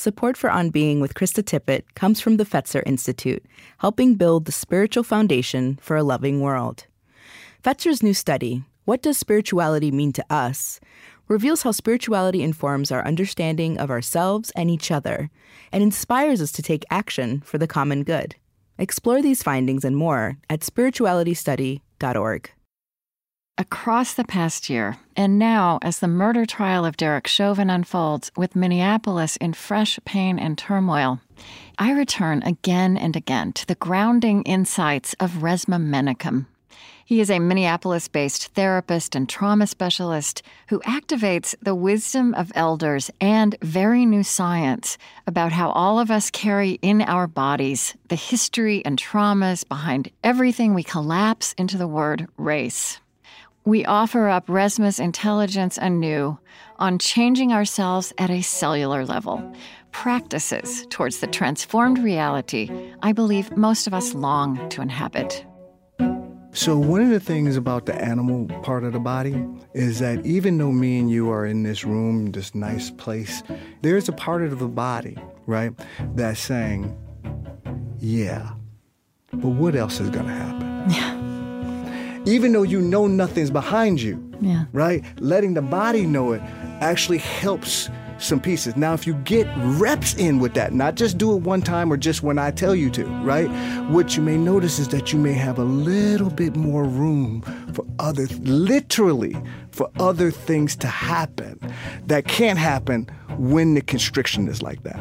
Support for On Being with Krista Tippett comes from the Fetzer Institute, helping build the spiritual foundation for a loving world. Fetzer's new study, What Does Spirituality Mean to Us? reveals how spirituality informs our understanding of ourselves and each other, and inspires us to take action for the common good. Explore these findings and more at spiritualitystudy.org. Across the past year, and now as the murder trial of Derek Chauvin unfolds with Minneapolis in fresh pain and turmoil, I return again and again to the grounding insights of Resmaa Menakem. He is a Minneapolis based therapist and trauma specialist who activates the wisdom of elders and very new science about how all of us carry in our bodies the history and traumas behind everything we collapse into the word race. We offer up Resmaa's intelligence anew on changing ourselves at a cellular level, practices towards the transformed reality I believe most of us long to inhabit. So, one of the things about the animal part of the body is that even though me and you are in this room, this nice place, there's a part of the body, right, that's saying, yeah, but what else is going to happen? Yeah. Even though you know nothing's behind you, Yeah. right, letting the body know it actually helps some pieces. Now, if you get reps in with that, not just do it one time or just when I tell you to, right? What you may notice is that you may have a little bit more room for other, literally, for other things to happen that can't happen when the constriction is like that.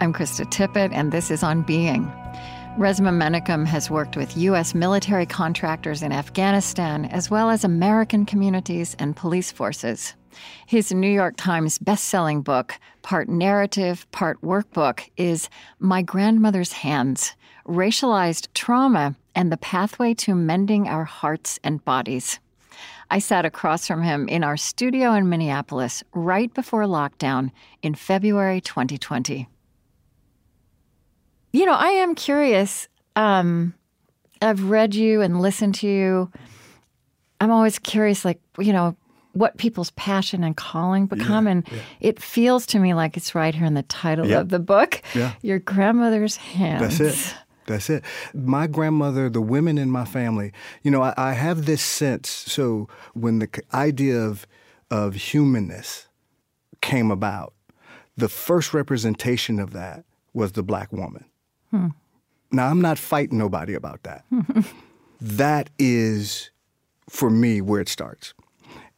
I'm Krista Tippett, and this is On Being. Resmaa Menakem has worked with U.S. military contractors in Afghanistan, as well as American communities and police forces. His New York Times best-selling book, part narrative, part workbook, is My Grandmother's Hands: Racialized Trauma and the Pathway to Mending Our Hearts and Bodies. I sat across from him in our studio in Minneapolis right before lockdown in February 2020. You know, I am curious. Um, I've read you and listened to you. I'm always curious, like, you know, what people's passion and calling become. and it feels to me like it's right here in the title Yeah. of the book Yeah. Your Grandmother's Hands. That's it. That's it. My grandmother, the women in my family, you know, I, I have this sense. So when the idea of of humanness came about, the first representation of that was the black woman. Hmm. Now I'm not fighting nobody about that. that is, for me, where it starts.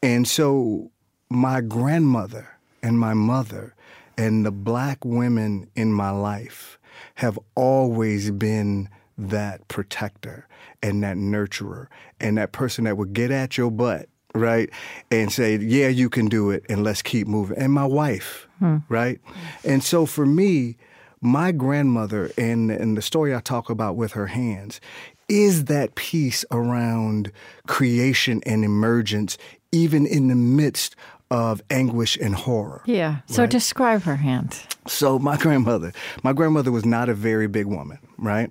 And so my grandmother and my mother and the black women in my life have always been that protector and that nurturer and that person that would get at your butt, right? And say, yeah, you can do it and let's keep moving. And my wife, hmm. right? And so for me, my grandmother and, and the story I talk about with her hands is that piece around creation and emergence, even in the midst of anguish and horror. Yeah. So Right. describe her hands. So my grandmother, my grandmother was not a very big woman, right?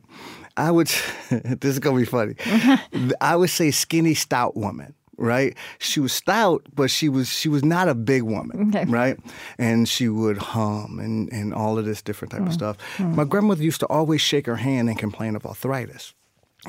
I would, this is gonna be funny. I would say skinny, stout woman, right? She was stout, but she was she was not a big woman, Okay. right? And she would hum and and all of this different type of mm. stuff. Mm. My grandmother used to always shake her hand and complain of arthritis.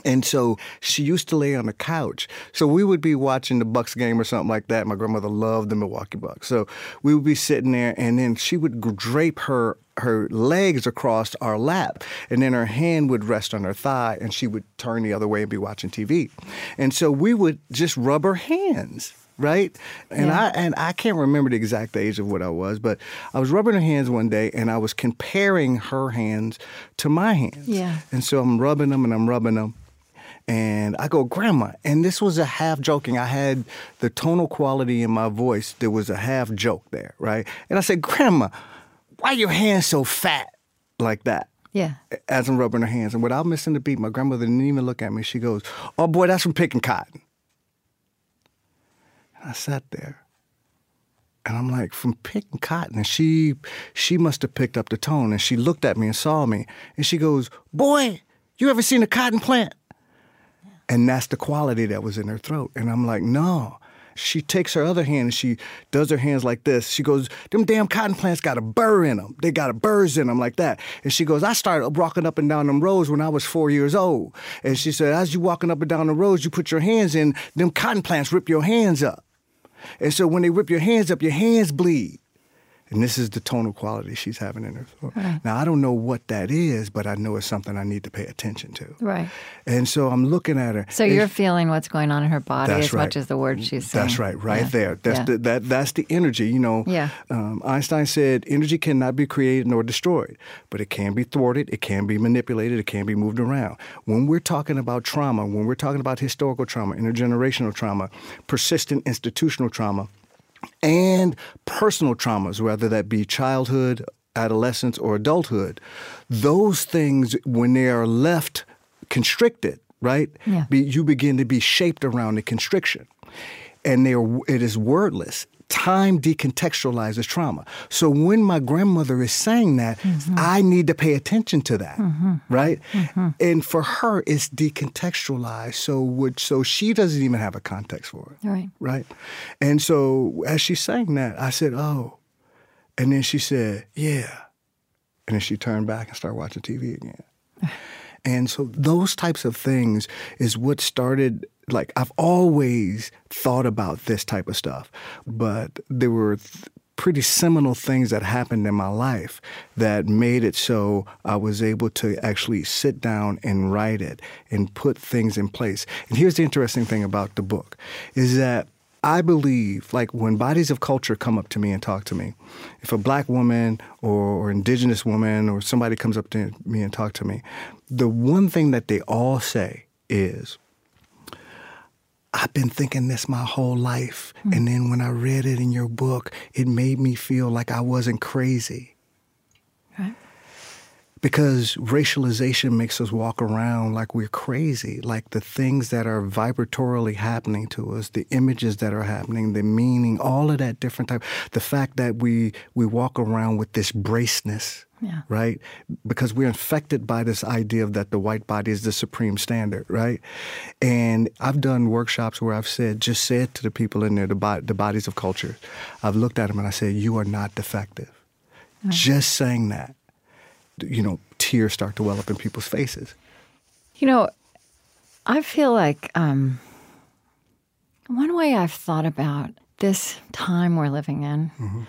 And so she used to lay on the couch. So we would be watching the Bucks game or something like that. My grandmother loved the Milwaukee Bucks. So we would be sitting there and then she would drape her her legs across our lap and then her hand would rest on her thigh and she would turn the other way and be watching TV. And so we would just rub her hands. Right, and Yeah. I and I can't remember the exact age of what I was, but I was rubbing her hands one day, and I was comparing her hands to my hands. Yeah. And so I'm rubbing them and I'm rubbing them. And I go, Grandma. And this was a half joking. I had the tonal quality in my voice. There was a half joke there, right? And I said, Grandma, why your hands so fat like that? Yeah. As I'm rubbing her hands. And without missing the beat, my grandmother didn't even look at me. She goes, Oh boy, that's from picking cotton. And I sat there. And I'm like, from picking cotton. And she she must have picked up the tone. And she looked at me and saw me. And she goes, Boy, you ever seen a cotton plant? And that's the quality that was in her throat. And I'm like, no. She takes her other hand and she does her hands like this. She goes, Them damn cotton plants got a burr in them. They got a burrs in them like that. And she goes, I started walking up and down them roads when I was four years old. And she said, As you walking up and down the roads, you put your hands in, them cotton plants rip your hands up. And so when they rip your hands up, your hands bleed. And this is the tonal quality she's having in her throat. Right. Now, I don't know what that is, but I know it's something I need to pay attention to. Right. And so I'm looking at her. So you're feeling what's going on in her body as right. much as the words she's saying. That's right, right yeah. there. That's, yeah. the, that, that's the energy. You know, yeah. Um, Einstein said energy cannot be created nor destroyed, but it can be thwarted, it can be manipulated, it can be moved around. When we're talking about trauma, when we're talking about historical trauma, intergenerational trauma, persistent institutional trauma, and personal traumas, whether that be childhood, adolescence, or adulthood, those things, when they are left constricted, right, yeah. be, you begin to be shaped around the constriction. And they are, it is wordless time decontextualizes trauma. So when my grandmother is saying that, mm-hmm. I need to pay attention to that, mm-hmm. right? Mm-hmm. And for her, it's decontextualized. So would so she doesn't even have a context for it, right? Right. And so as she's saying that, I said, "Oh," and then she said, "Yeah," and then she turned back and started watching TV again. And so those types of things is what started like I've always thought about this type of stuff, but there were th- pretty seminal things that happened in my life that made it so I was able to actually sit down and write it and put things in place. And here's the interesting thing about the book is that I believe, like when bodies of culture come up to me and talk to me, if a black woman or, or indigenous woman or somebody comes up to me and talk to me, the one thing that they all say is, I've been thinking this my whole life. Mm-hmm. And then when I read it in your book, it made me feel like I wasn't crazy. Right. Because racialization makes us walk around like we're crazy, like the things that are vibratorily happening to us, the images that are happening, the meaning, all of that different type. The fact that we we walk around with this braceness yeah. right? Because we're infected by this idea of that the white body is the supreme standard, right? And I've done workshops where I've said, just said to the people in there, the, bo- the bodies of culture, I've looked at them and I said, you are not defective. Right. Just saying that, you know, tears start to well up in people's faces. You know, I feel like um, one way I've thought about this time we're living in. Mm-hmm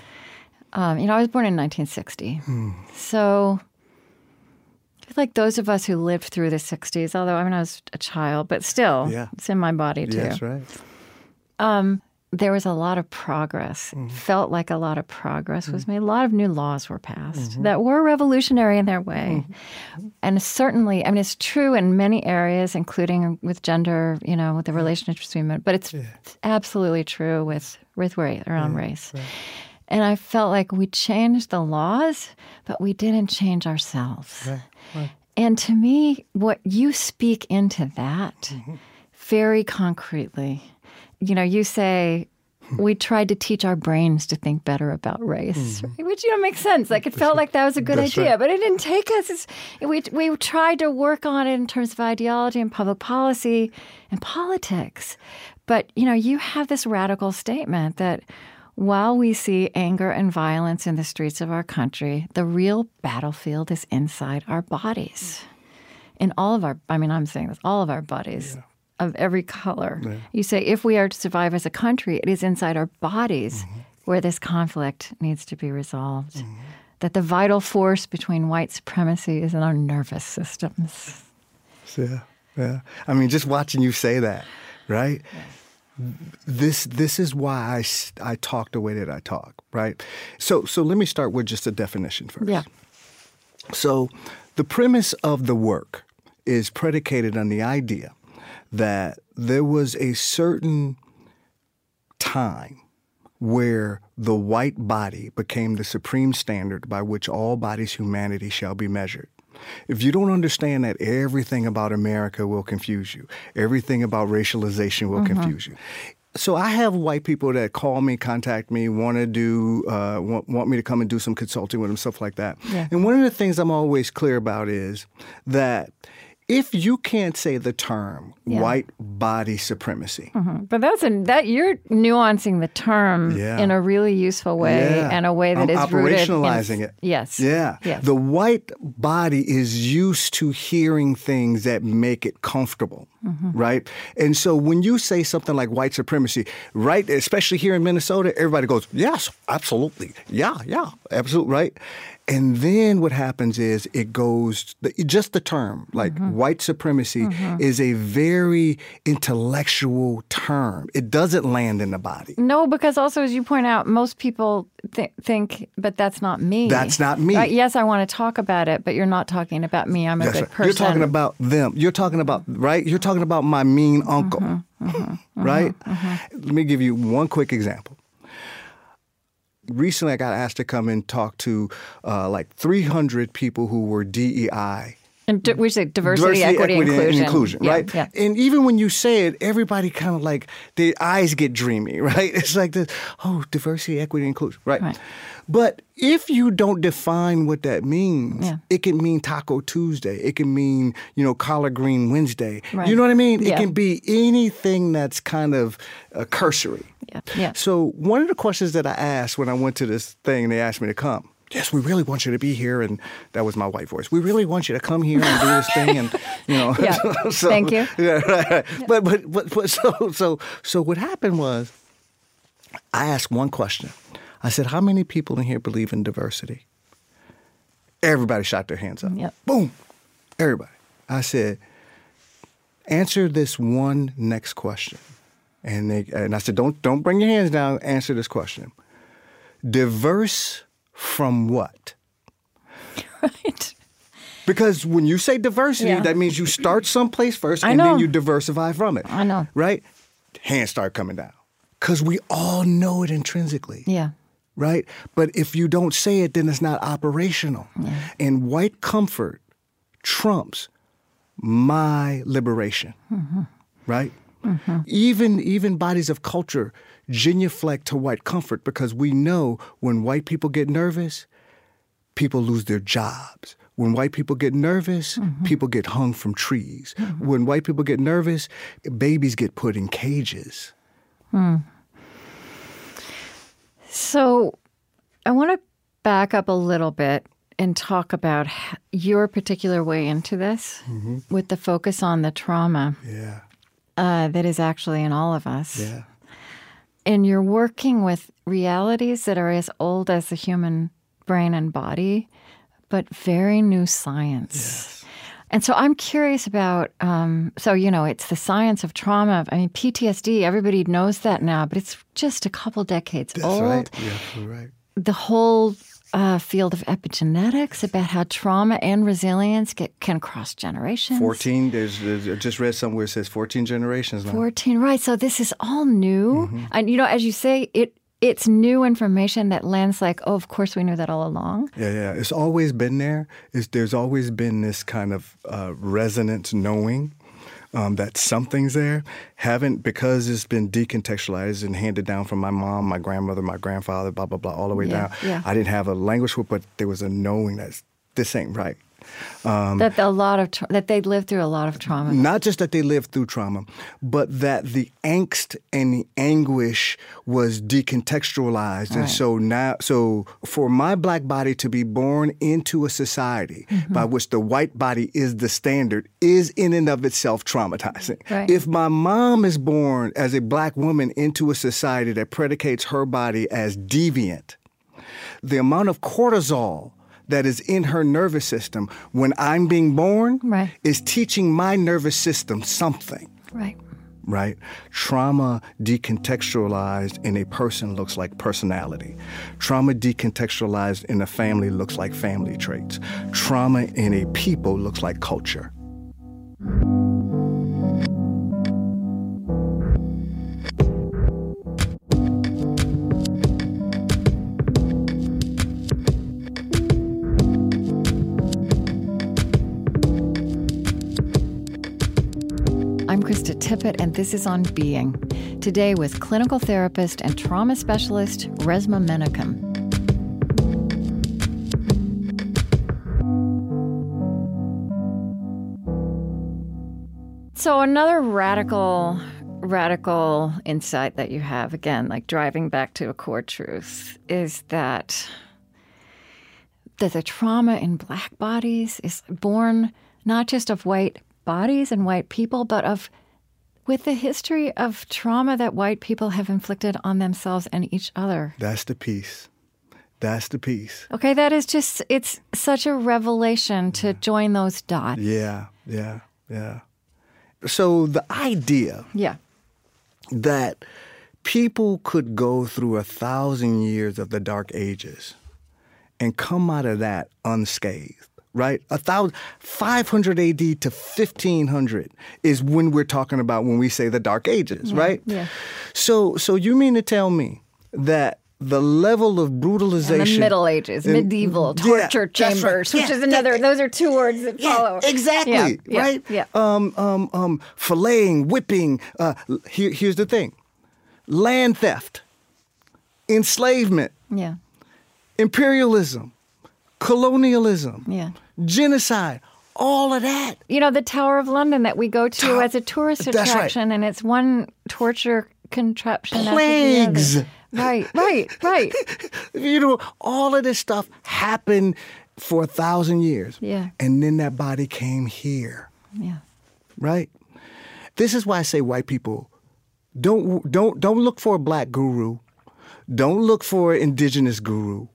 um, you know, I was born in 1960. Mm. So like those of us who lived through the 60s, although I mean, I was a child, but still, yeah. it's in my body too. Yes, right. Um, there was a lot of progress. Mm-hmm. Felt like a lot of progress mm-hmm. was made. A lot of new laws were passed mm-hmm. that were revolutionary in their way, mm-hmm. and certainly, I mean, it's true in many areas, including with gender. You know, with the relationships between men, but it's yeah. absolutely true with with race around yeah, race. Right. And I felt like we changed the laws, but we didn't change ourselves. Right, right. And to me, what you speak into that mm-hmm. very concretely, you know, you say, we tried to teach our brains to think better about race, mm-hmm. which you know makes sense. Like it felt like that was a good That's idea, right. but it didn't take us. It's, we we tried to work on it in terms of ideology and public policy and politics, but you know you have this radical statement that while we see anger and violence in the streets of our country, the real battlefield is inside our bodies. In all of our, I mean, I'm saying this, all of our bodies yeah. of every color. Yeah. You say, if we are to survive as a country, it is inside our bodies mm-hmm. where this conflict needs to be resolved. Mm-hmm. That the vital force between white supremacy is in our nervous systems. Yeah, yeah. I mean, just watching you say that, right? Yeah this this is why I, I talk the way that I talk, right? So so let me start with just a definition first. Yeah. So the premise of the work is predicated on the idea that there was a certain time where the white body became the supreme standard by which all bodies humanity shall be measured. If you don't understand that, everything about America will confuse you. Everything about racialization will mm-hmm. confuse you. So I have white people that call me, contact me, want to do, uh, want, want, me to come and do some consulting with them, stuff like that. Yeah. And one of the things I'm always clear about is that if you can't say the term Yeah. white body supremacy, mm-hmm. But that's a, that you're nuancing the term Yeah. in a really useful way Yeah. and a way that I'm is rooted in- operationalizing it. Yes. Yeah. Yes. The white body is used to hearing things that make it comfortable, Mm-hmm. right? And so when you say something like white supremacy, right, especially here in Minnesota, everybody goes, yes, absolutely. Yeah, yeah, absolutely, right? And then what happens is it goes, just the term, like Mm-hmm. white supremacy is a very intellectual term. It doesn't land in the body. No, because also, as you point out, most people th- think, but that's not me. That's not me. Right? Yes, I want to talk about it, but you're not talking about me. I'm a That's good right. person. You're talking about them. You're talking about right. You're talking about my mean uncle, Mm-hmm. right? Let me give you one quick example. Recently, I got asked to come and talk to uh, like 300 people who were DEI And we say diversity, equity, and inclusion. inclusion, Yeah, right? Yeah. And even when you say it, everybody kind of like their eyes get dreamy, right? It's like this, oh, diversity, equity, inclusion, right? Right. But if you don't define what that means, Yeah. it can mean Taco Tuesday. It can mean, you know, collard green Wednesday. Right. You know what I mean? Yeah. It can be anything that's kind of uh, cursory. Yeah, yeah. So one of the questions that I asked when I went to this thing, they asked me to come. Yes, we really want you to be here, and that was my white voice. We really want you to come here and do this thing, and you know. Yeah. Thank you. Yeah, right, right. But, but but but so so so what happened was, I asked one question. I said, "How many people in here believe in diversity?" Everybody shot their hands up. Yep. Boom, everybody. I said, "Answer this one next question." And they and I said, "Don't don't bring your hands down. Answer this question. Diverse from what?" Right. Because when you say diversity, Yeah. that means you start someplace first and then you diversify from it. I know. Right? Hands start coming down. Because we all know it intrinsically. Yeah. Right? But if you don't say it, then it's not operational. Yeah. And white comfort trumps my liberation. Mm-hmm. Right? Even even bodies of culture genuflect to white comfort because we know when white people get nervous, people lose their jobs. When white people get nervous, people get hung from trees. When white people get nervous, babies get put in cages. So I want to back up a little bit and talk about your particular way into this Mm-hmm. with the focus on the trauma Yeah, uh, that is actually in all of us. yeah, And you're working with realities that are as old as the human brain and body, but very new science. And so I'm curious about, um, so, you know, it's the science of trauma. I mean, PTSD, everybody knows that now, but it's just a couple decades that's old. right. Yeah, right. The whole uh, field of epigenetics about how trauma and resilience get, can cross generations. 14, there's, there's, I just read somewhere it says 14 generations now. 14, right. So this is all new. Mm-hmm. And, you know, as you say, it it's new information that lands like, oh, of course we knew that all along. Yeah, yeah. It's always been there. It's, there's always been this kind of uh, resonance knowing um, that something's there. Haven't, because it's been decontextualized and handed down from my mom, my grandmother, my grandfather, blah, blah, blah, all the way Yeah, down. yeah. I didn't have a language for it, but there was a knowing that this ain't right. Um, that a lot of tra- that they lived through a lot of trauma. Not just that they lived through trauma, but that the angst and the anguish was decontextualized. And so now, so for my black body to be born into a society Mm-hmm. by which the white body is the standard is in and of itself traumatizing. Right. If my mom is born as a black woman into a society that predicates her body as deviant, the amount of cortisol that is in her nervous system when I'm being born Right. is teaching my nervous system something, Right. right? Trauma decontextualized in a person looks like personality. Trauma decontextualized in a family looks like family traits. Trauma in a people looks like culture. Tippett, and this is On Being. Today with clinical therapist and trauma specialist Resmaa Menakem. So another radical radical insight that you have again like driving back to a core truth is that that the trauma in black bodies is born not just of white bodies and white people but of with the history of trauma that white people have inflicted on themselves and each other. That's the piece. That's the piece. Okay, that is just it's such a revelation to join those dots. Yeah, yeah, yeah. So the idea Yeah. that people could go through a thousand years of the dark ages and come out of that unscathed, right? A thousand, 500 AD to 1500 is when we're talking about when we say the dark ages, right? yeah. So, so you mean to tell me that the level of brutalization And the Middle Ages, medieval Yeah, torture right. chambers, which Yeah, is another. that- those are two words that yeah, follow. exactly. Yeah, yeah, right. Yeah. Um, um, um, filleting, whipping. Uh, here, here's the thing: land theft, enslavement, yeah. imperialism, colonialism, Yeah. genocide. All of that. You know the Tower of London that we go to Ta- as a tourist That's right. attraction, and it's one torture contraption Plagues. after the other. Right. Right. Right. You know, all of this stuff happened for a thousand years. Yeah. And then that body came here. Yeah. right? This is why I say white people don't don't don't look for a black guru. Don't look for an indigenous guru.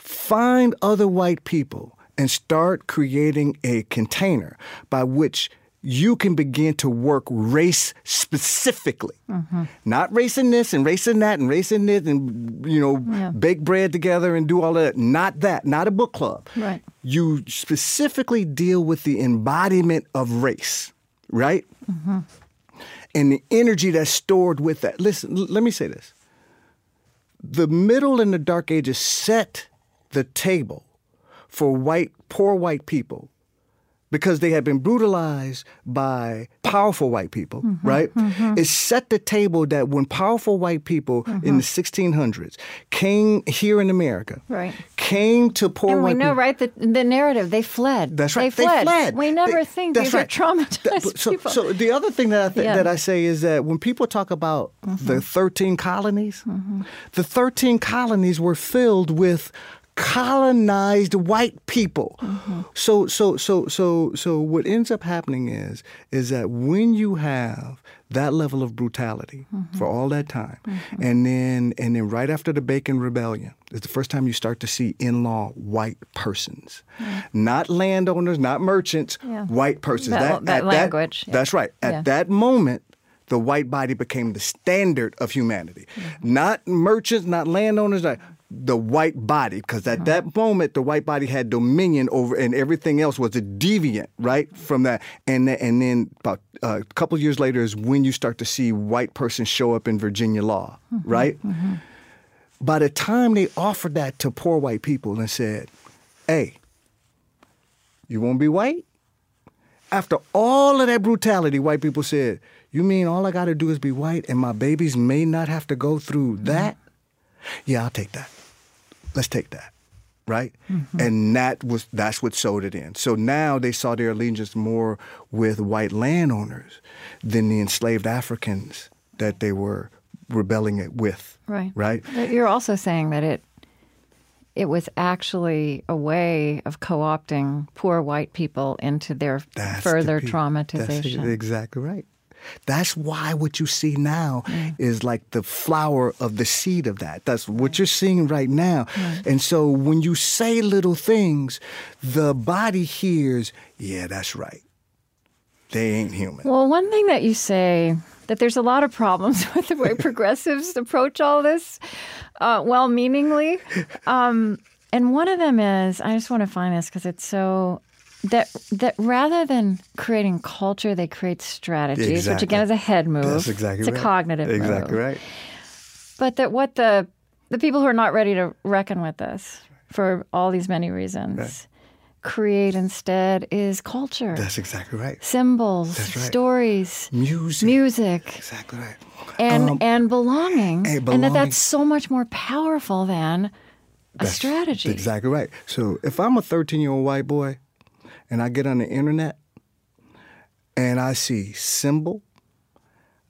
Find other white people and start creating a container by which you can begin to work race specifically. Mm-hmm. Not racing this and racing that and racing this and you know Yeah. bake bread together and do all that. Not that. Not a book club. Right. You specifically deal with the embodiment of race, right? Mm-hmm. And the energy that's stored with that. Listen, l- let me say this. The Middle and the Dark Ages set the table for white, poor white people because they had been brutalized by powerful white people, Mm-hmm, right? It set the table that when powerful white people in the 1600s came here in America, Right. came to poor And we white know, people. right? The, the narrative they fled. That's right. They fled. fled. We never They- think these right. are traumatized so, people. so the other thing that I th- Yeah. that I say is that when people talk about Mm-hmm. the thirteen colonies, the thirteen colonies were filled with colonized white people. Mm-hmm. So so so so so what ends up happening is is that when you have that level of brutality Mm-hmm. for all that time, and then and then right after the Bacon Rebellion it's the first time you start to see in-law white persons, not landowners, not merchants, Yeah. white persons. That- that at language, yeah. That's right. At that moment, the white body became the standard of humanity. Mm-hmm. Not merchants, not landowners, not the white body. Because at that moment, the white body had dominion over, and everything else was a deviant, right, from that. And then, and then about uh, a couple of years later is when you start to see white persons show up in Virginia law, Mm-hmm. right? By the time they offered that to poor white people and said, "Hey, you want to be white?" After all of that brutality, white people said, You mean all I got to do is be white and my babies may not have to go through that? Yeah, I'll take that. Let's take that. Right? Mm-hmm. And that was that's what sold it in. So now they saw their allegiance more with white landowners than the enslaved Africans that they were rebelling it with. Right. Right? But you're also saying that it it was actually a way of co-opting poor white people into their That's the further pe- traumatization. That's exactly right. That's why what you see now is like the flower of the seed of that. That's what you're seeing right now. And so when you say little things, the body hears, yeah, that's right. They ain't human. Well, one thing that you say that there's a lot of problems with the way progressives approach all this, uh, well-meaningly, um, and one of them is I just want to find this because it's so that that rather than creating culture, they create strategies, which again is a head move. That's exactly right. it's right. a cognitive Exactly move. right. But that what the the people who are not ready to reckon with this for all these many reasons create instead is culture, That's exactly right. symbols, That's right. stories, Music. music, Exactly right. and Um, and belonging, and and that that's so much more powerful than a That's strategy. Exactly right. So if I'm a 13 year old white boy and I get on the internet and I see symbol,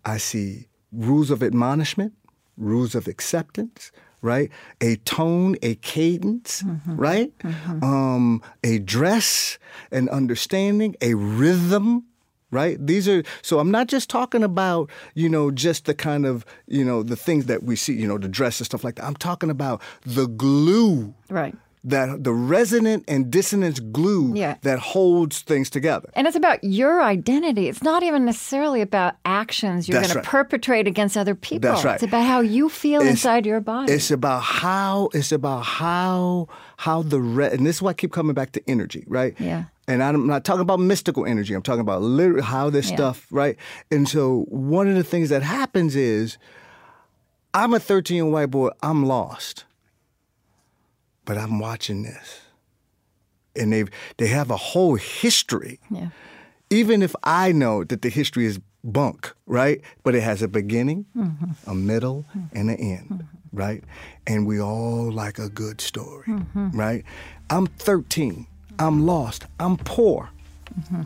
I see rules of admonishment, rules of acceptance, right? A tone, a cadence, mm-hmm. right? Mm-hmm. Um, a dress, an understanding, a rhythm, right these are so i'm not just talking about you know just the kind of you know the things that we see you know the dress and stuff like that i'm talking about the glue right that the resonant and dissonance glue yeah. that holds things together. And it's about your identity. It's not even necessarily about actions you're going right. to perpetrate against other people. That's right. It's about how you feel it's, inside your body. It's about how it's about how how the re- and this is why I keep coming back to energy, right? Yeah. And I'm not talking about mystical energy. I'm talking about literally how this yeah. stuff, right? And so one of the things that happens is I'm a 13 year white boy. I'm lost but I'm watching this. And they they have a whole history. Yeah. Even if I know that the history is bunk, right? But it has a beginning, mm-hmm. a middle, mm-hmm. and an end, mm-hmm. right? And we all like a good story, mm-hmm. right? I'm 13. I'm lost. I'm poor. Mm-hmm.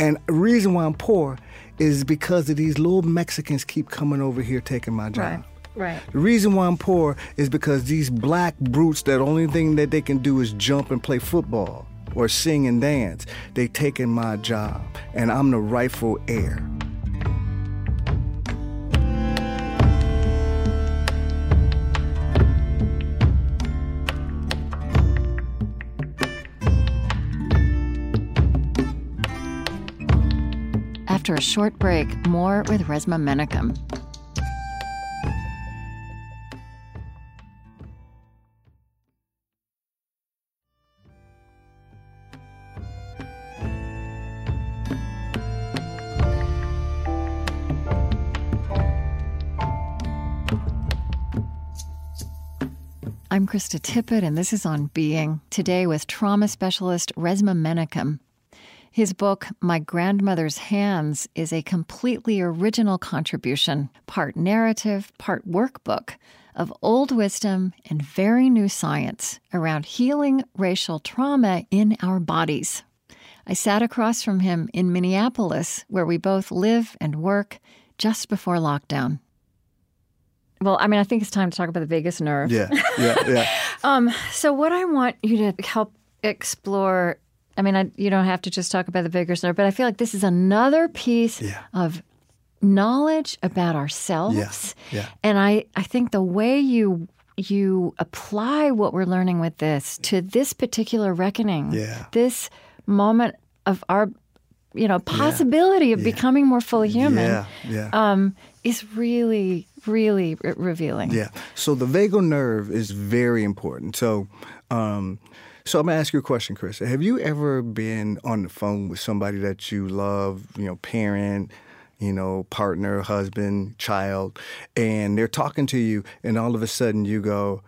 And the reason why I'm poor is because of these little Mexicans keep coming over here taking my job. Right. Right. The reason why I'm poor is because these black brutes that only thing that they can do is jump and play football or sing and dance. They taking my job and I'm the rightful heir. After a short break, more with Resmaa Menakem. I'm Krista Tippett, and this is On Being. Today with trauma specialist Resmaa Menakem. His book, My Grandmother's Hands, is a completely original contribution, part narrative, part workbook, of old wisdom and very new science around healing racial trauma in our bodies. I sat across from him in Minneapolis, where we both live and work, just before lockdown. Well, I mean, I think it's time to talk about the vagus nerve. Yeah, yeah, yeah. um, so, what I want you to help explore, I mean, I, you don't have to just talk about the vagus nerve, but I feel like this is another piece yeah. of knowledge about ourselves. Yeah, yeah. And I, I think the way you you apply what we're learning with this to this particular reckoning, yeah. this moment of our you know possibility yeah. of becoming more fully human yeah, yeah. Um, is really really re- revealing yeah so the vagal nerve is very important so um, so I'm gonna ask you a question, Chris. Have you ever been on the phone with somebody that you love, you know, parent, you know, partner, husband, child, and they're talking to you, and all of a sudden you go,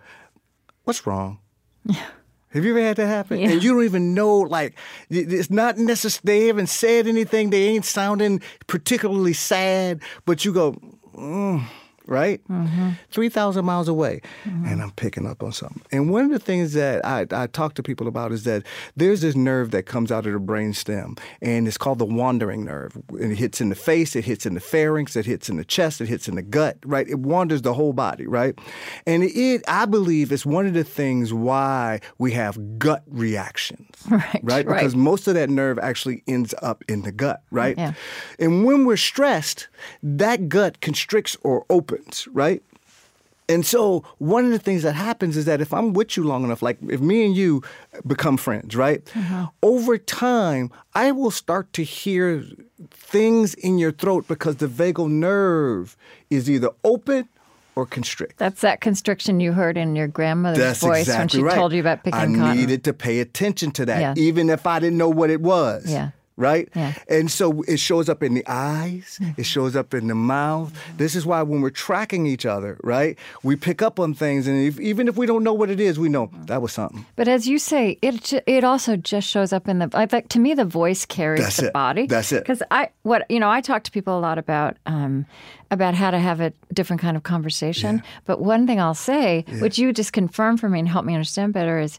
"What's wrong?" Yeah. Have you ever had that happen? Yeah. And you don't even know, like, it's not necessary. They haven't said anything. They ain't sounding particularly sad, but you go, mm, right? Mm-hmm. 3,000 miles away. Mm-hmm. And I'm picking up on something. And one of the things that I, I talk to people about is that there's this nerve that comes out of the brain stem, and it's called the wandering nerve. And it hits in the face, it hits in the pharynx, it hits in the chest, it hits in the gut, right? It wanders the whole body, right? And it, I believe, is one of the things why we have gut reactions, right? Right? Because most of that nerve actually ends up in the gut, right? Yeah. And when we're stressed, that gut constricts or opens right? And so one of the things that happens is that if I'm with you long enough, like if me and you become friends, right? Mm-hmm. Over time, I will start to hear things in your throat because the vagal nerve is either open or constrict. That's that constriction you heard in your grandmother's That's voice exactly when she right. told you about picking I cotton. needed to pay attention to that, Yeah. even if I didn't know what it was. Yeah. Right? Yeah. And so it shows up in the eyes, it shows up in the mouth. This is why when we're tracking each other, right, we pick up on things. And if, even if we don't know what it is, we know that was something. But as you say, it it also just shows up in the. I think to me, the voice carries That's the it. body. That's it. Because I what you know, I talk to people a lot about um, about how to have a different kind of conversation. But one thing I'll say, which you just confirm for me and help me understand better, is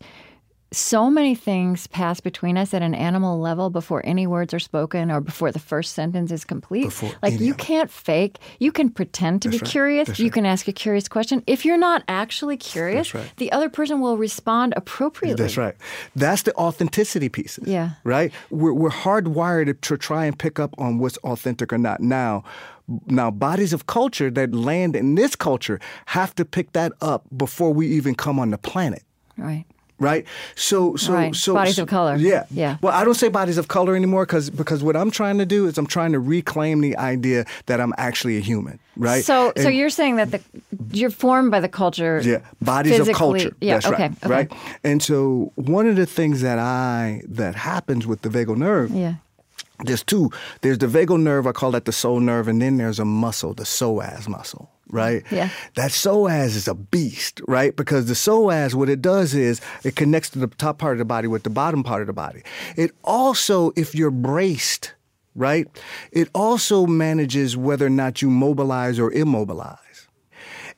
so many things pass between us at an animal level before any words are spoken or before the first sentence is complete. Before like any you can't fake. You can pretend to That's be right. curious. That's You right. can ask a curious question. If you're not actually curious, right. the other person will respond appropriately. That's right. That's the authenticity pieces. Yeah. Right? We're, we're hardwired to try and pick up on what's authentic or not. Now, now bodies of culture that land in this culture have to pick that up before we even come on the planet. Right. Right, so so Right. so Bodies so- of color. Yeah, Yeah. Well, I don't say bodies of color anymore because because what I'm trying to do is I'm trying to reclaim the idea that I'm actually a human. Right. So, so And- you're saying that the you're formed by the culture. yeah, bodies of culture. Yeah. That's okay. right. okay. Right. And so one of the things that I that happens with the vagal nerve Yeah. there's two. There's the vagal nerve, I call that the soul nerve, and then there's a muscle, the psoas muscle, right? Yeah. That psoas is a beast, right? Because the psoas, what it does is it connects to the top part of the body with the bottom part of the body. It also, if you're braced, right, it also manages whether or not you mobilize or immobilize.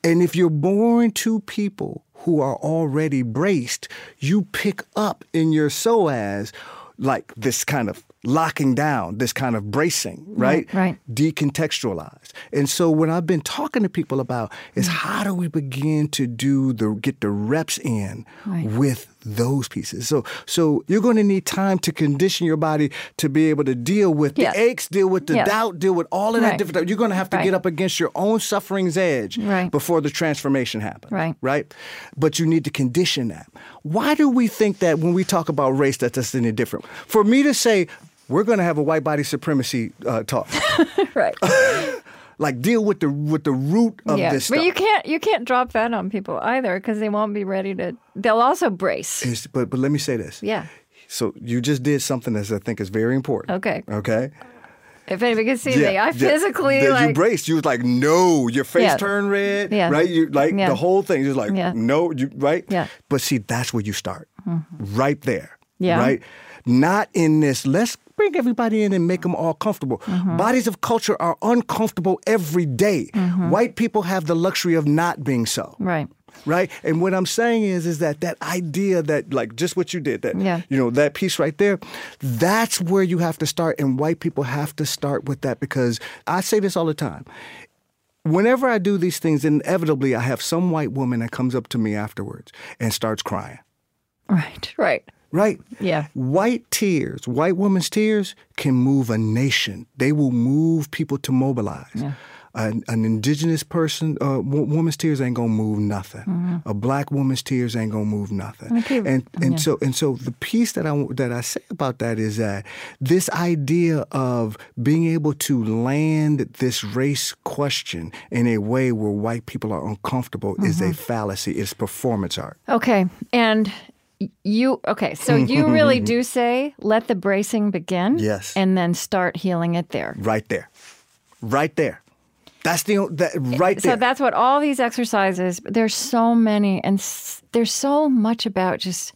And if you're born to people who are already braced, you pick up in your psoas like this kind of locking down, this kind of bracing, right? Right, right. Decontextualized. And so what I've been talking to people about is mm. how do we begin to do the get the reps in Right. with those pieces. So so you're going to need time to condition your body to be able to deal with Yeah. the aches, deal with the Yeah. doubt, deal with all of that Right. different You're going to have to get up against your own suffering's edge Right. before the transformation happens. Right. Right? But you need to condition that. Why do we think that when we talk about race that that's any different? For me to say we're going to have a white body supremacy uh, talk, Right. like deal with the with the root of yeah. this But you can't you can't drop that on people either because they won't be ready to. They'll also brace. Is- but but let me say this. Yeah. So you just did something that I think is very important. Okay. Okay. If anybody can see me, I physically that like. you braced. You was like, no, your face Yeah. turned red. Yeah. Right. You like Yeah. the whole thing. Just like Yeah. no. You right. Yeah. But see, that's where you start. Right there. Yeah. Right. Not in this. Let's bring everybody in and make them all comfortable. Mm-hmm. Bodies of culture are uncomfortable every day. White people have the luxury of not being so Right. right? And what I'm saying is, is that that idea that like just what you did, that Yeah. you know that piece right there, that's where you have to start, and white people have to start with that because I say this all the time. Whenever I do these things, inevitably I have some white woman that comes up to me afterwards and starts crying. Right. Right. Right? Yeah. White tears, white woman's tears can move a nation. They will move people to mobilize. An, an indigenous person, uh, wo- woman's tears ain't gonna move nothing. A black woman's tears ain't gonna move nothing. Okay. And and so and so the piece that I that I say about that is that this idea of being able to land this race question in a way where white people are uncomfortable is a fallacy. It's performance art. Okay. And you okay? So you really do say let the bracing begin. Yes. And then start healing it there. Right there. Right there. That's the that right So that's what all these exercises. There's so many, and s- there's so much about just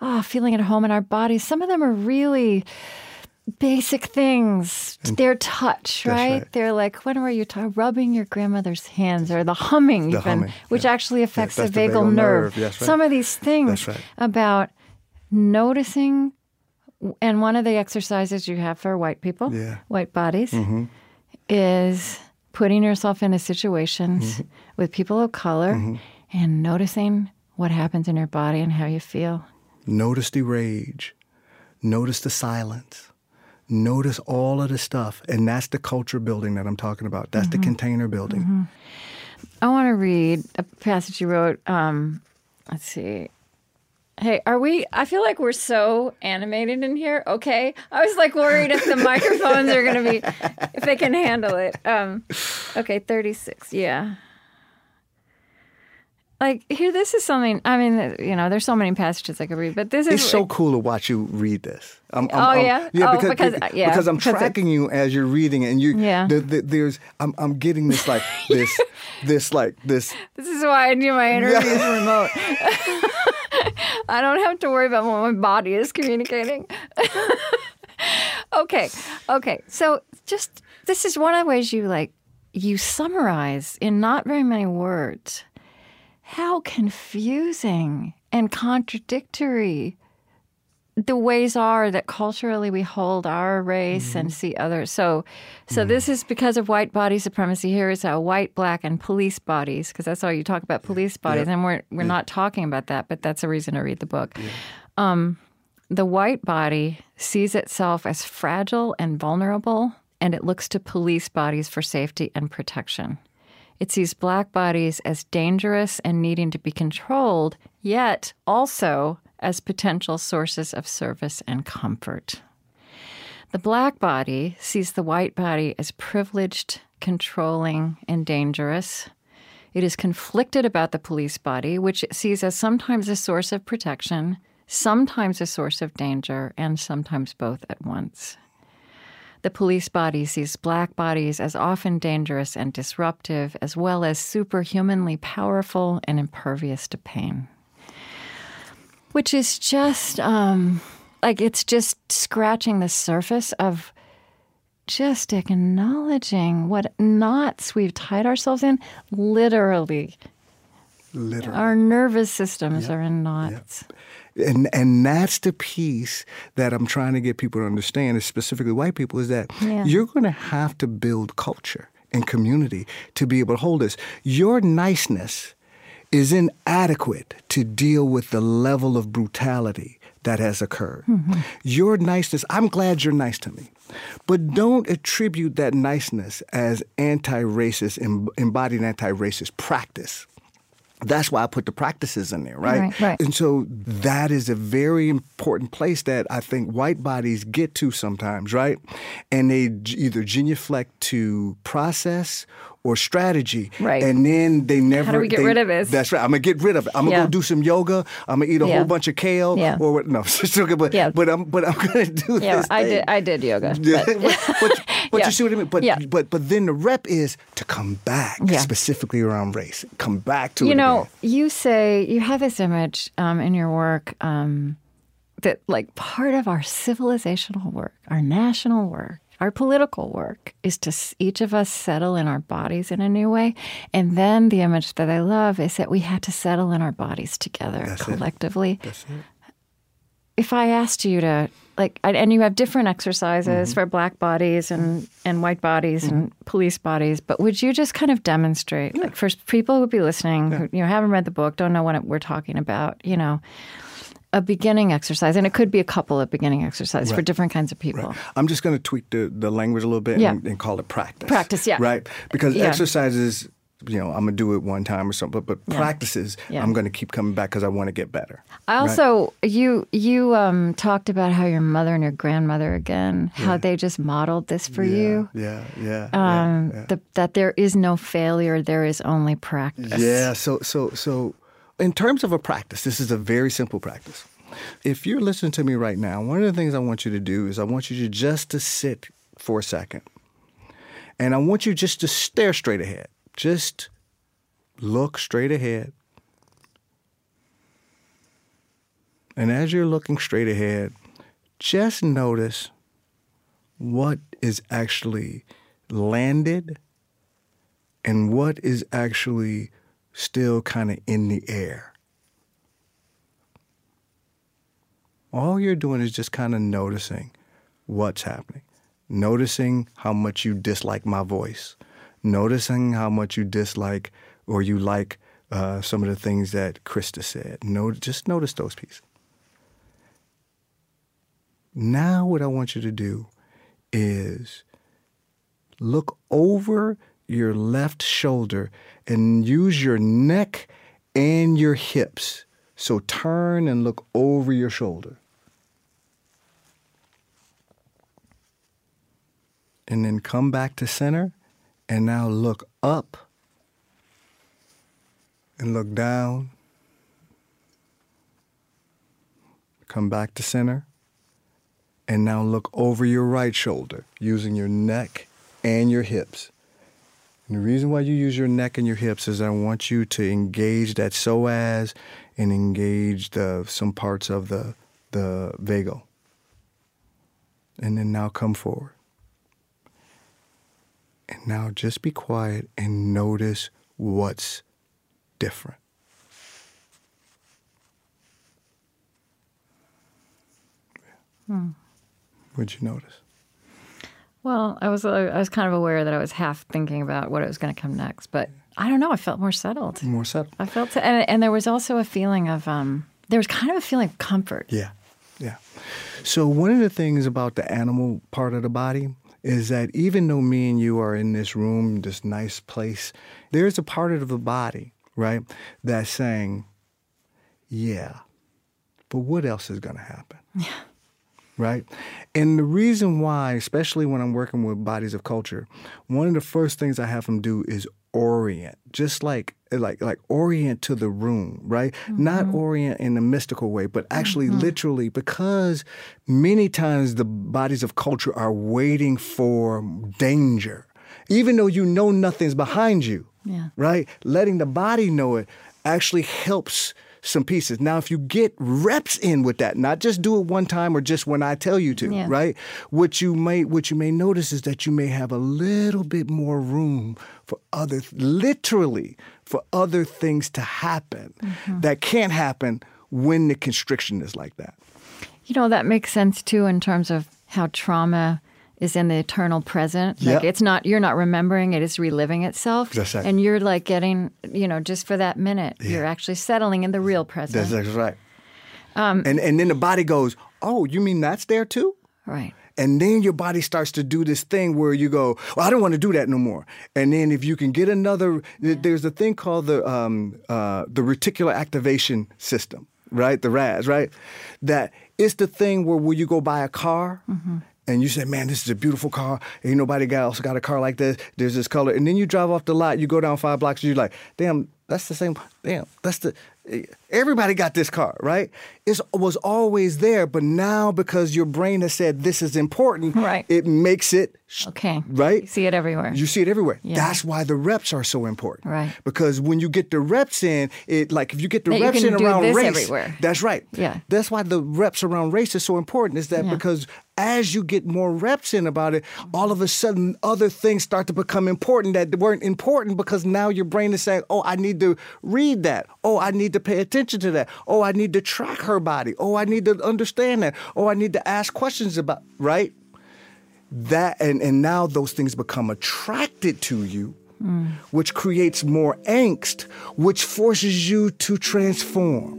oh, feeling at home in our bodies. Some of them are really basic things. Their touch, right? right. They're like when were you ta- rubbing your grandmother's hands or the humming, The even, humming, which yeah. actually affects that's the the vagal, vagal nerve. nerve, right. Some of these things right. about noticing. And one of the exercises you have for white people, Yeah. white bodies, Mm-hmm. is putting yourself into situations Mm-hmm. with people of color and noticing what happens in your body and how you feel. Notice the rage. Notice the silence. Notice all of the stuff. And that's the culture building that I'm talking about. That's Mm-hmm. the container building. I want to read a passage you wrote. Um, let's see. Hey, are we? I feel like we're so animated in here. Okay, I was like worried if the microphones are going to be, if they can handle it. Um, okay, thirty-six. Yeah. Like here, this is something. I mean, uh, you know, there's so many passages I could read, but this is It's so cool to watch you read this. I'm, I'm, Oh, I'm- yeah? yeah, Oh, because because- uh, because, yeah, I'm because it- tracking you as you're reading it, and you Yeah. the, the, there's I'm I'm getting this like this this like this This is why I do my interviews remote. I don't have to worry about what my body is communicating. okay, okay. So just this is one of the ways you like you summarize in not very many words how confusing and contradictory the ways are that culturally we hold our race Mm-hmm. and see others. So, so this is because of white body supremacy. Here is a white, black, and police bodies, because that's all you talk about police bodies, and we're we're not talking about that, but that's a reason to read the book. Um, the white body sees itself as fragile and vulnerable, and it looks to police bodies for safety and protection. It sees black bodies as dangerous and needing to be controlled, yet also as potential sources of service and comfort. The black body sees the white body as privileged, controlling, and dangerous. It is conflicted about the police body, which it sees as sometimes a source of protection, sometimes a source of danger, and sometimes both at once. The police body sees black bodies as often dangerous and disruptive, as well as superhumanly powerful and impervious to pain. Which is just um, like it's just scratching the surface of just acknowledging what knots we've tied ourselves in. Literally, Literally. our nervous systems are in knots. And and that's the piece that I'm trying to get people to understand, specifically white people, is that Yeah. you're going to have to build culture and community to be able to hold this. Your niceness is inadequate to deal with the level of brutality that has occurred. Mm-hmm. Your niceness, I'm glad you're nice to me. But don't attribute that niceness as anti-racist, em- embodied anti-racist practice. That's why I put the practices in there, right? Right, right. And so that is a very important place that I think white bodies get to sometimes, right? And they either genuflect to process or strategy. Right. And then they never. How do we get they- rid of it? That's right. I'm gonna get rid of it. I'm gonna Yeah. go do some yoga. I'm gonna eat a Yeah. whole bunch of kale. Yeah. Or what? No, but Yeah. but I'm but I'm gonna do Yeah, this. I thing. did. I did yoga. But- but, but, but you see what I mean? But, but but then the rep is to come back specifically around race. Come back to you know, again. you say you have this image um, in your work um, that, like, part of our civilizational work, our national work, our political work is to each of us settle in our bodies in a new way. And then the image that I love is that we had to settle in our bodies together That's collectively. It. If I asked you to, like, and- you have different exercises Mm-hmm. for black bodies and, and white bodies and police bodies, but would you just kind of demonstrate, like, for people who would be listening who you know haven't read the book, don't know what we're talking about, you know, a beginning exercise, and it could be a couple of beginning exercises for different kinds of people. I'm just going to tweak the, the language a little bit Yeah. and, and call it practice. Practice, yeah. Right? Because Yeah. exercises, you know, I'm going to do it one time or something, but, but practices, Yeah. I'm going to keep coming back because I want to get better. I also you you um, talked about how your mother and your grandmother again, how they just modeled this for you. Yeah, yeah. Um. The, that there is no failure, there is only practice. Yeah, so so so in terms of a practice, this is a very simple practice. If you're listening to me right now, one of the things I want you to do is I want you to just to sit for a second. And I want you just to stare straight ahead. Just look straight ahead. And as you're looking straight ahead, just notice what is actually landed and what is actually still kind of in the air. All you're doing is just kind of noticing what's happening, noticing how much you dislike my voice, noticing how much you dislike or you like uh, some of the things that Krista said. No, just notice those pieces. Now, what I want you to do is look over your left shoulder and use your neck and your hips. So turn and look over your shoulder. And then come back to center and now look up and look down. Come back to center and now look over your right shoulder using your neck and your hips. And the reason why you use your neck and your hips is I want you to engage that psoas and engage the some parts of the the vagal. And then now come forward. And now just be quiet and notice what's different. Hmm. What'd you notice? Well, I was uh, I was kind of aware that I was half thinking about what it was going to come next, but I don't know. I felt more settled. More settled. I felt, and, and there was also a feeling of um, there was kind of a feeling of comfort. Yeah, yeah. So one of the things about the animal part of the body is that even though me and you are in this room, this nice place, there's a part of the body, right, that's saying, yeah, but what else is going to happen? Yeah. Right? And the reason why, especially when I'm working with bodies of culture, one of the first things I have them do is orient, just like like like orient to the room, right? Mm-hmm. Not orient in a mystical way, but actually mm-hmm. literally because many times the bodies of culture are waiting for danger. Even though you know nothing's behind you. Yeah. Right? Letting the body know it actually helps some pieces. Now, if you get reps in with that, not just do it one time or just when I tell you to, yeah. right? What you may what you may notice is that you may have a little bit more room for other, literally, for other things to happen mm-hmm. that can't happen when the constriction is like that. You know, that makes sense too in terms of how trauma is in the eternal present. Like it's not you're not remembering it, it's reliving itself. Right. And you're like getting, you know, just for that minute, yeah. you're actually settling in the real present. That's, right. Um, and and then the body goes, Oh, you mean that's there too? Right. And then your body starts to do this thing where you go, well, I don't want to do that no more. And then if you can get another, yeah. there's a thing called the um, uh, the reticular activation system, right? The RAS, right? That it's the thing where will you go buy a car mm-hmm and you say, man, this is a beautiful car. Ain't nobody got, else got a car like this. There's this color. And then you drive off the lot, you go down five blocks, and you're like, damn, that's the same. Damn, that's the. Everybody got this car, right? It was always there, but now because your brain has said this is important, right. it makes it okay. Right? You see it everywhere. You see it everywhere. Yeah. That's why the reps are so important. Right. Because when you get the reps in, it like if you get the that reps in around race, everywhere. that's right. Yeah. That's why the reps around race is so important. Is that yeah. because as you get more reps in about it, all of a sudden other things start to become important that weren't important because now your brain is saying, "Oh, I need to read that. Oh, I need to pay attention to that. Oh, I need to track her body. Oh, I need to understand that. Oh, I need to ask questions about." Right? That and and now those things become attracted to you. Mm. Which creates more angst, which forces you to transform.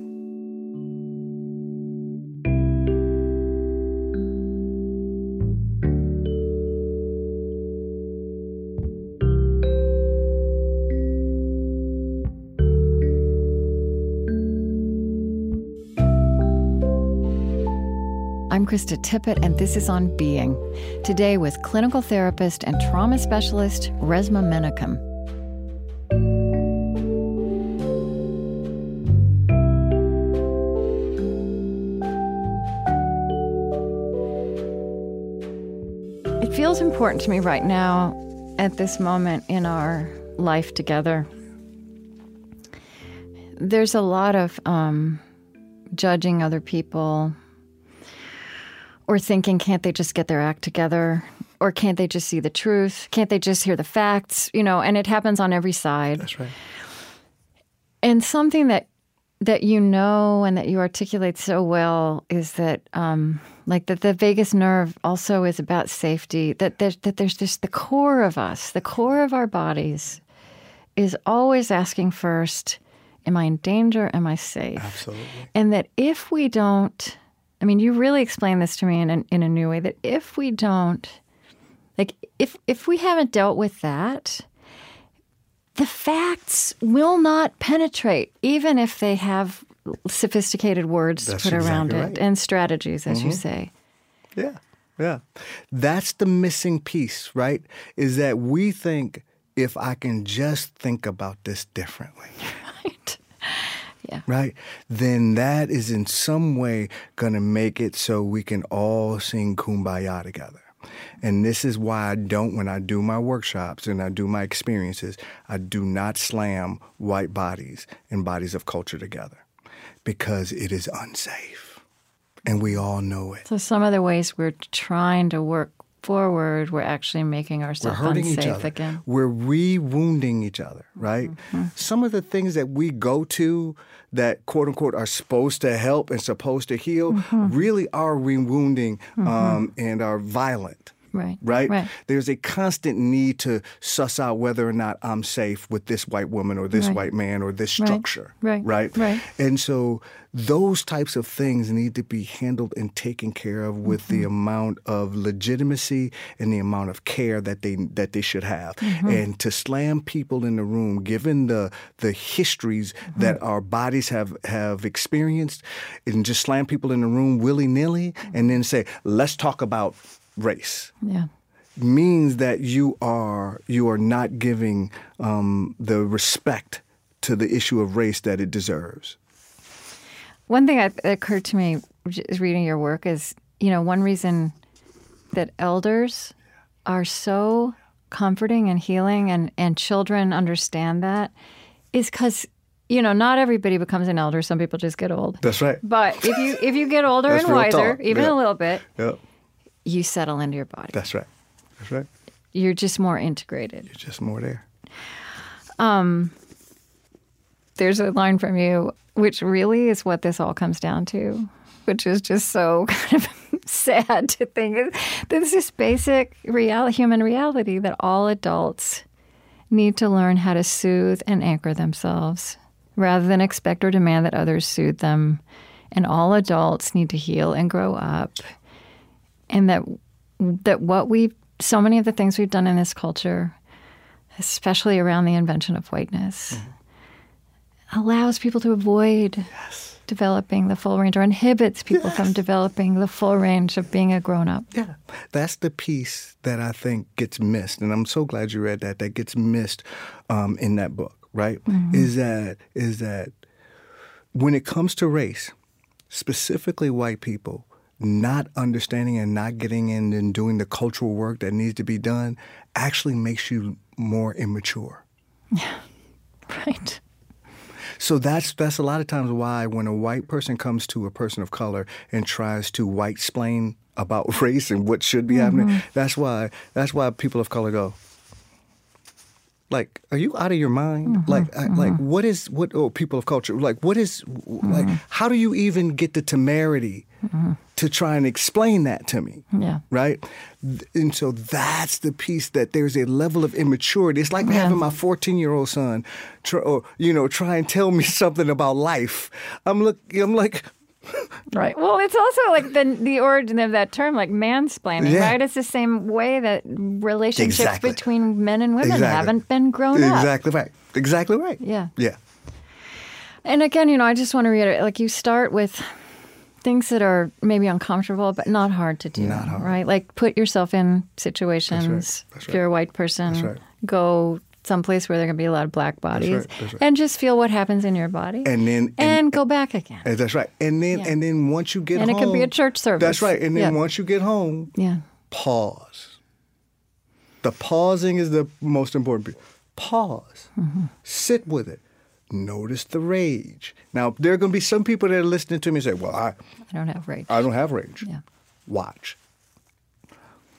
Krista Tippett, and this is On Being. Today with clinical therapist and trauma specialist Resmaa Menakem. It feels important to me right now, at this moment in our life together. There's a lot of um, judging other people, or thinking, can't they just get their act together? Or can't they just see the truth? Can't they just hear the facts? You know, and it happens on every side. That's right. And something that that you know and that you articulate so well is that um, like that the vagus nerve also is about safety that there's, that there's just the core of us the core of our bodies is always asking first am i in danger am i safe absolutely and that if we don't I mean, you really explained this to me in a, in a new way that if we don't, like, if if we haven't dealt with that, the facts will not penetrate, even if they have sophisticated words That's to put exactly around right. it and strategies, as mm-hmm. you say. Yeah, yeah. That's the missing piece, right? Is that we think if I can just think about this differently. Right. Yeah. Right? Then that is in some way going to make it so we can all sing kumbaya together. And this is why I don't, when I do my workshops and I do my experiences, I do not slam white bodies and bodies of culture together because it is unsafe. And we all know it. So, some of the ways we're trying to work forward, we're actually making ourselves unsafe each other. again. We're re-wounding each other, right? Mm-hmm. Some of the things that we go to that quote unquote are supposed to help and supposed to heal Mm-hmm. really are re-wounding um, and are violent. Right. Right? Right. There's a constant need to suss out whether or not I'm safe with this white woman or this Right. white man or this structure. Right. Right. Right. And so those types of things need to be handled and taken care of with the Mm-hmm. amount of legitimacy and the amount of care that they that they should have. Mm-hmm. And to slam people in the room, given the the histories Mm-hmm. that our bodies have have experienced, and just slam people in the room willy nilly, and then say, "Let's talk about race." Yeah. means that you are you are not giving um, the respect to the issue of race that it deserves. One thing that occurred to me reading your work is, you know, one reason that elders are so comforting and healing and, and children understand that is because, you know, not everybody becomes an elder. Some people just get old. That's right. But if you if you get older and wiser, talk. even Yeah. a little bit, Yep, you settle into your body. that's right. That's right. You're just more integrated. You're just more there. Um, there's a line from you which really is what this all comes down to which is just so kind of sad to think there's this basic real human reality that all adults need to learn how to soothe and anchor themselves rather than expect or demand that others soothe them and all adults need to heal and grow up and that that what we so many of the things we've done in this culture especially around the invention of whiteness allows people to avoid developing the full range or inhibits people from developing the full range of being a grown up. Yeah, that's the piece that I think gets missed, and I'm so glad you read that. That gets missed um, in that book, right? Is that is that when it comes to race, specifically white people, not understanding and not getting in and doing the cultural work that needs to be done, actually makes you more immature. Yeah, Right. So that's that's a lot of times why when a white person comes to a person of color and tries to white explain about race and what should be happening, mm-hmm. that's why that's why people of color go. Like, are you out of your mind? Mm-hmm, like, I, like what is what? Oh, people of culture. Like, what is like? Mm-hmm. How do you even get the temerity to try and explain that to me? Yeah. right? And so that's the piece that there's a level of immaturity. It's like having my 14 year old son, try, or you know, try and tell me something about life. I'm look, I'm like, Right. Well, it's also like the the origin of that term, like mansplaining, Yeah. right? It's the same way that relationships Exactly. between men and women Exactly. haven't been grown up. exactly right, exactly right. Yeah. yeah, And again, you know, I just want to reiterate like you start with things that are maybe uncomfortable, but not hard to do. Not hard. Right? Like put yourself in situations. That's right. If you're a white person, That's right. go someplace where there can be a lot of black bodies right. That's right. and just feel what happens in your body. and then and go back again. and that's right. And then Yeah. and then once you get And it can be a church service. That's right. And then Yeah. once you get home, yeah. pause. The pausing is the most important. Pause. Mm-hmm. Sit with it. Notice the rage. Now, there are going to be some people that are listening to me and say, well, I, I don't have rage. I don't have rage. Yeah. Watch.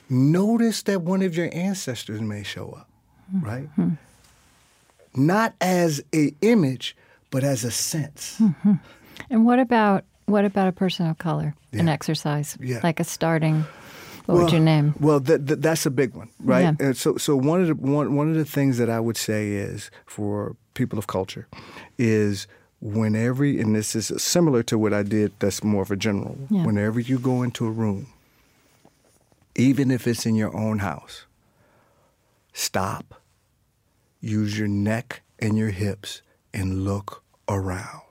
Notice that one of your ancestors may show up, Mm-hmm. right? Not as a image, but as a sense. Hmm. And what about what about a person of color? An exercise, Yeah. like a starting. What would you name? Well, that, that, that's a big one, right? Yeah. And so, so one of the one, one of the things that I would say is for people of culture is whenever, and this is similar to what I did. That's more of a general. Yeah. Whenever you go into a room, even if it's in your own house, stop, use your neck and your hips, and look around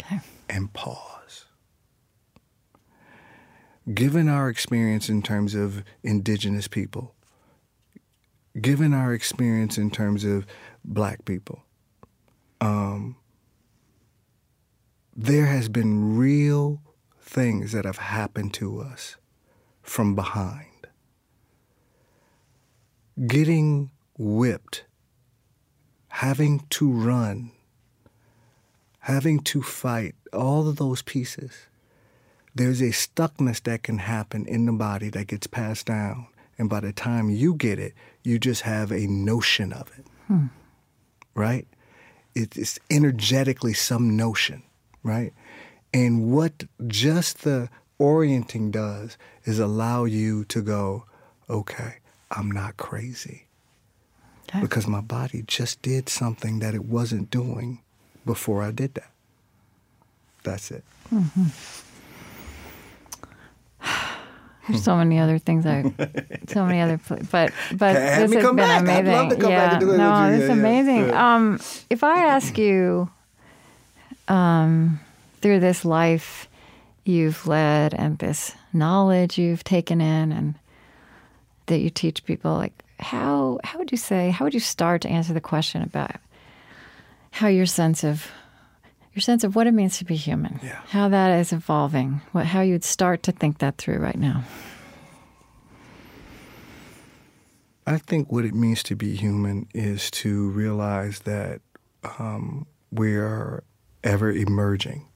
Okay. and pause. Given our experience in terms of indigenous people, given our experience in terms of black people, um, there has been real things that have happened to us from behind. Getting whipped, having to run, having to fight, all of those pieces, there's a stuckness that can happen in the body that gets passed down And by the time you get it, you just have a notion of it. Hmm. Right? It's energetically some notion, right? And what just the orienting does is allow you to go, okay, I'm not crazy. Okay. Because my body just did something that it wasn't doing before I did that. That's it. Mm-hmm. There's so many other things I, so many other, but but this has been back. amazing. yeah, no, this is amazing. Yeah. Um, if I ask you, um, through this life you've led and this knowledge you've taken in and that you teach people, like how how would you say how would you start to answer the question about how your sense of your sense of what it means to be human, yeah. how that is evolving, what, how you'd start to think that through right now. I think what it means to be human is to realize that um, we are ever emerging,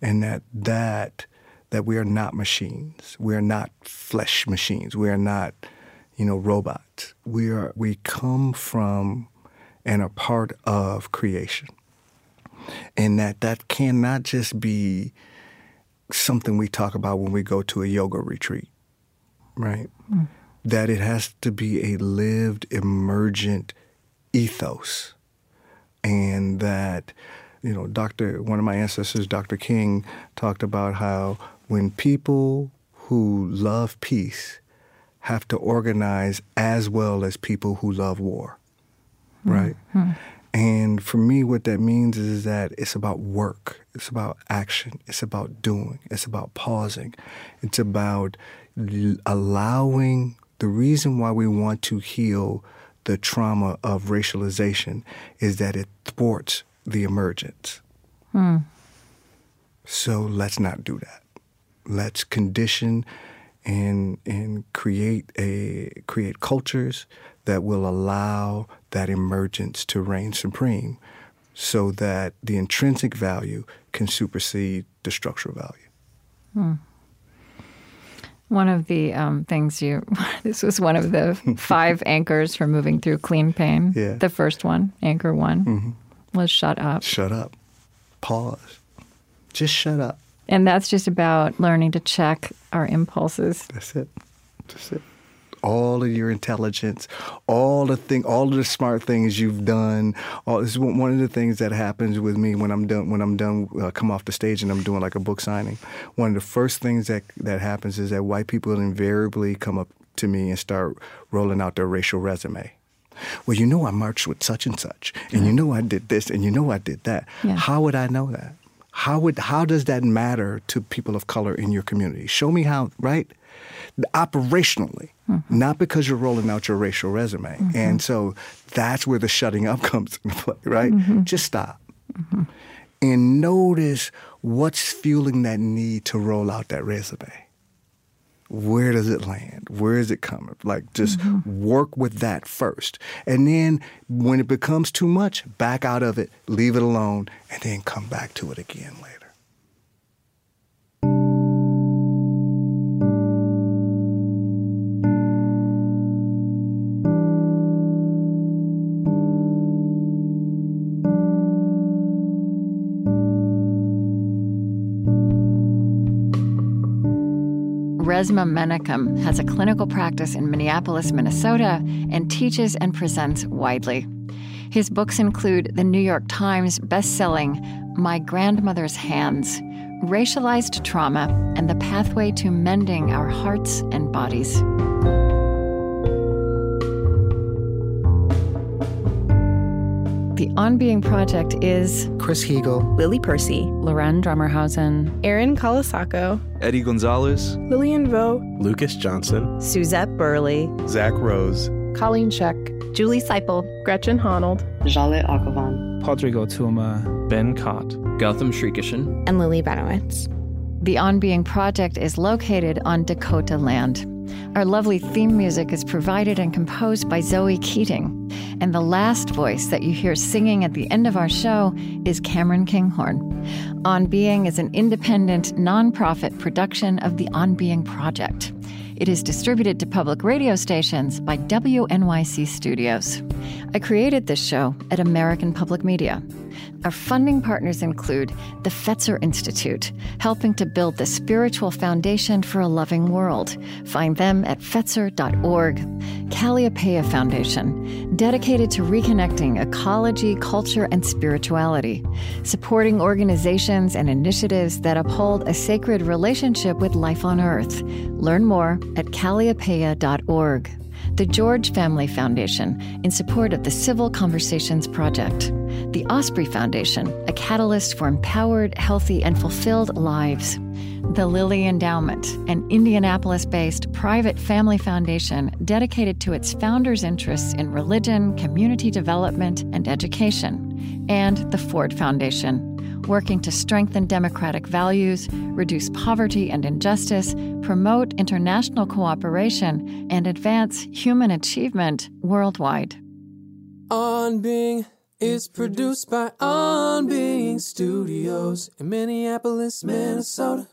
and that that that we are not machines. We are not flesh machines. We are not, you know, robots. We are we come from and are part of creation and that that cannot just be something we talk about when we go to a yoga retreat, right? Mm. That it has to be a lived, emergent ethos, and that you know, Doctor, one of my ancestors, Dr. King, talked about how when people who love peace have to organize as well as people who love war, mm. right? Mm. And for me, what that means is that it's about work, it's about action, it's about doing, it's about pausing, it's about allowing the reason why we want to heal the trauma of racialization is that it thwarts the emergence. Hmm. So let's not do that. Let's condition and and create a create cultures that will allow that emergence to reign supreme so that the intrinsic value can supersede the structural value. Hmm. One of the um, things you, this was one of the five anchors for moving through clean pain. Yeah. The first one, anchor one, mm-hmm. was shut up. Shut up. Pause. Just shut up. And that's just about learning to check our impulses. That's it. That's it all of your intelligence, all the thing, all of the smart things you've done. All this is one of the things that happens with me when I'm done. When I'm done, uh, come off the stage and I'm doing like a book signing. One of the first things that that happens is that white people invariably come up to me and start rolling out their racial resume. Well, you know, I marched with such and such, and you know, I did this, and you know, I did that. Yeah. How would I know that? How would how does that matter to people of color in your community? Show me how, right? operationally, mm-hmm. not because you're rolling out your racial resume. Mm-hmm. And so that's where the shutting up comes into play, right? Mm-hmm. Just stop. And notice what's fueling that need to roll out that resume. Where does it land? Where is it coming? Like, just mm-hmm. work with that first. And then when it becomes too much, back out of it, leave it alone, and then come back to it again later. Resmaa Menakem has a clinical practice in Minneapolis, Minnesota, and teaches and presents widely. His books include the New York Times bestselling My Grandmother's Hands Racialized Trauma and the Pathway to Mending Our Hearts and Bodies. The On Being Project is Chris Heagle, Lily Percy, Laurén Drommerhausen, Erin Colasacco, Eddie Gonzalez, Lillian Vo, Lucas Johnson, Suzette Burley, Zach Rose, Colleen Scheck, Julie Siple, Gretchen Honnold, Jhaleh Akhavan, Padraig Ó Ben Cott, Gautam Srikishan, and Lily Benowitz. The On Being Project is located on Dakota land. Our lovely theme music is provided and composed by Zoe Keating. And the last voice that you hear singing at the end of our show is Cameron Kinghorn. On Being is an independent, nonprofit production of the On Being Project. It is distributed to public radio stations by WNYC Studios. I created this show at American Public Media. Our funding partners include the Fetzer Institute, helping to build the spiritual foundation for a loving world. Find them at Fetzer.org. Kalliopeia Foundation, dedicated to reconnecting ecology, culture, and spirituality, supporting organizations and initiatives that uphold a sacred relationship with life on Earth. Learn more at Kalliopeia.org the George Family Foundation in support of the Civil Conversations Project, the Osprey Foundation, a catalyst for empowered, healthy, and fulfilled lives, the Lilly Endowment, an Indianapolis based private family foundation dedicated to its founders' interests in religion, community development, and education, and the Ford Foundation working to strengthen democratic values, reduce poverty and injustice, promote international cooperation, and advance human achievement worldwide. On Being is produced by On Being Studios in Minneapolis, Minnesota.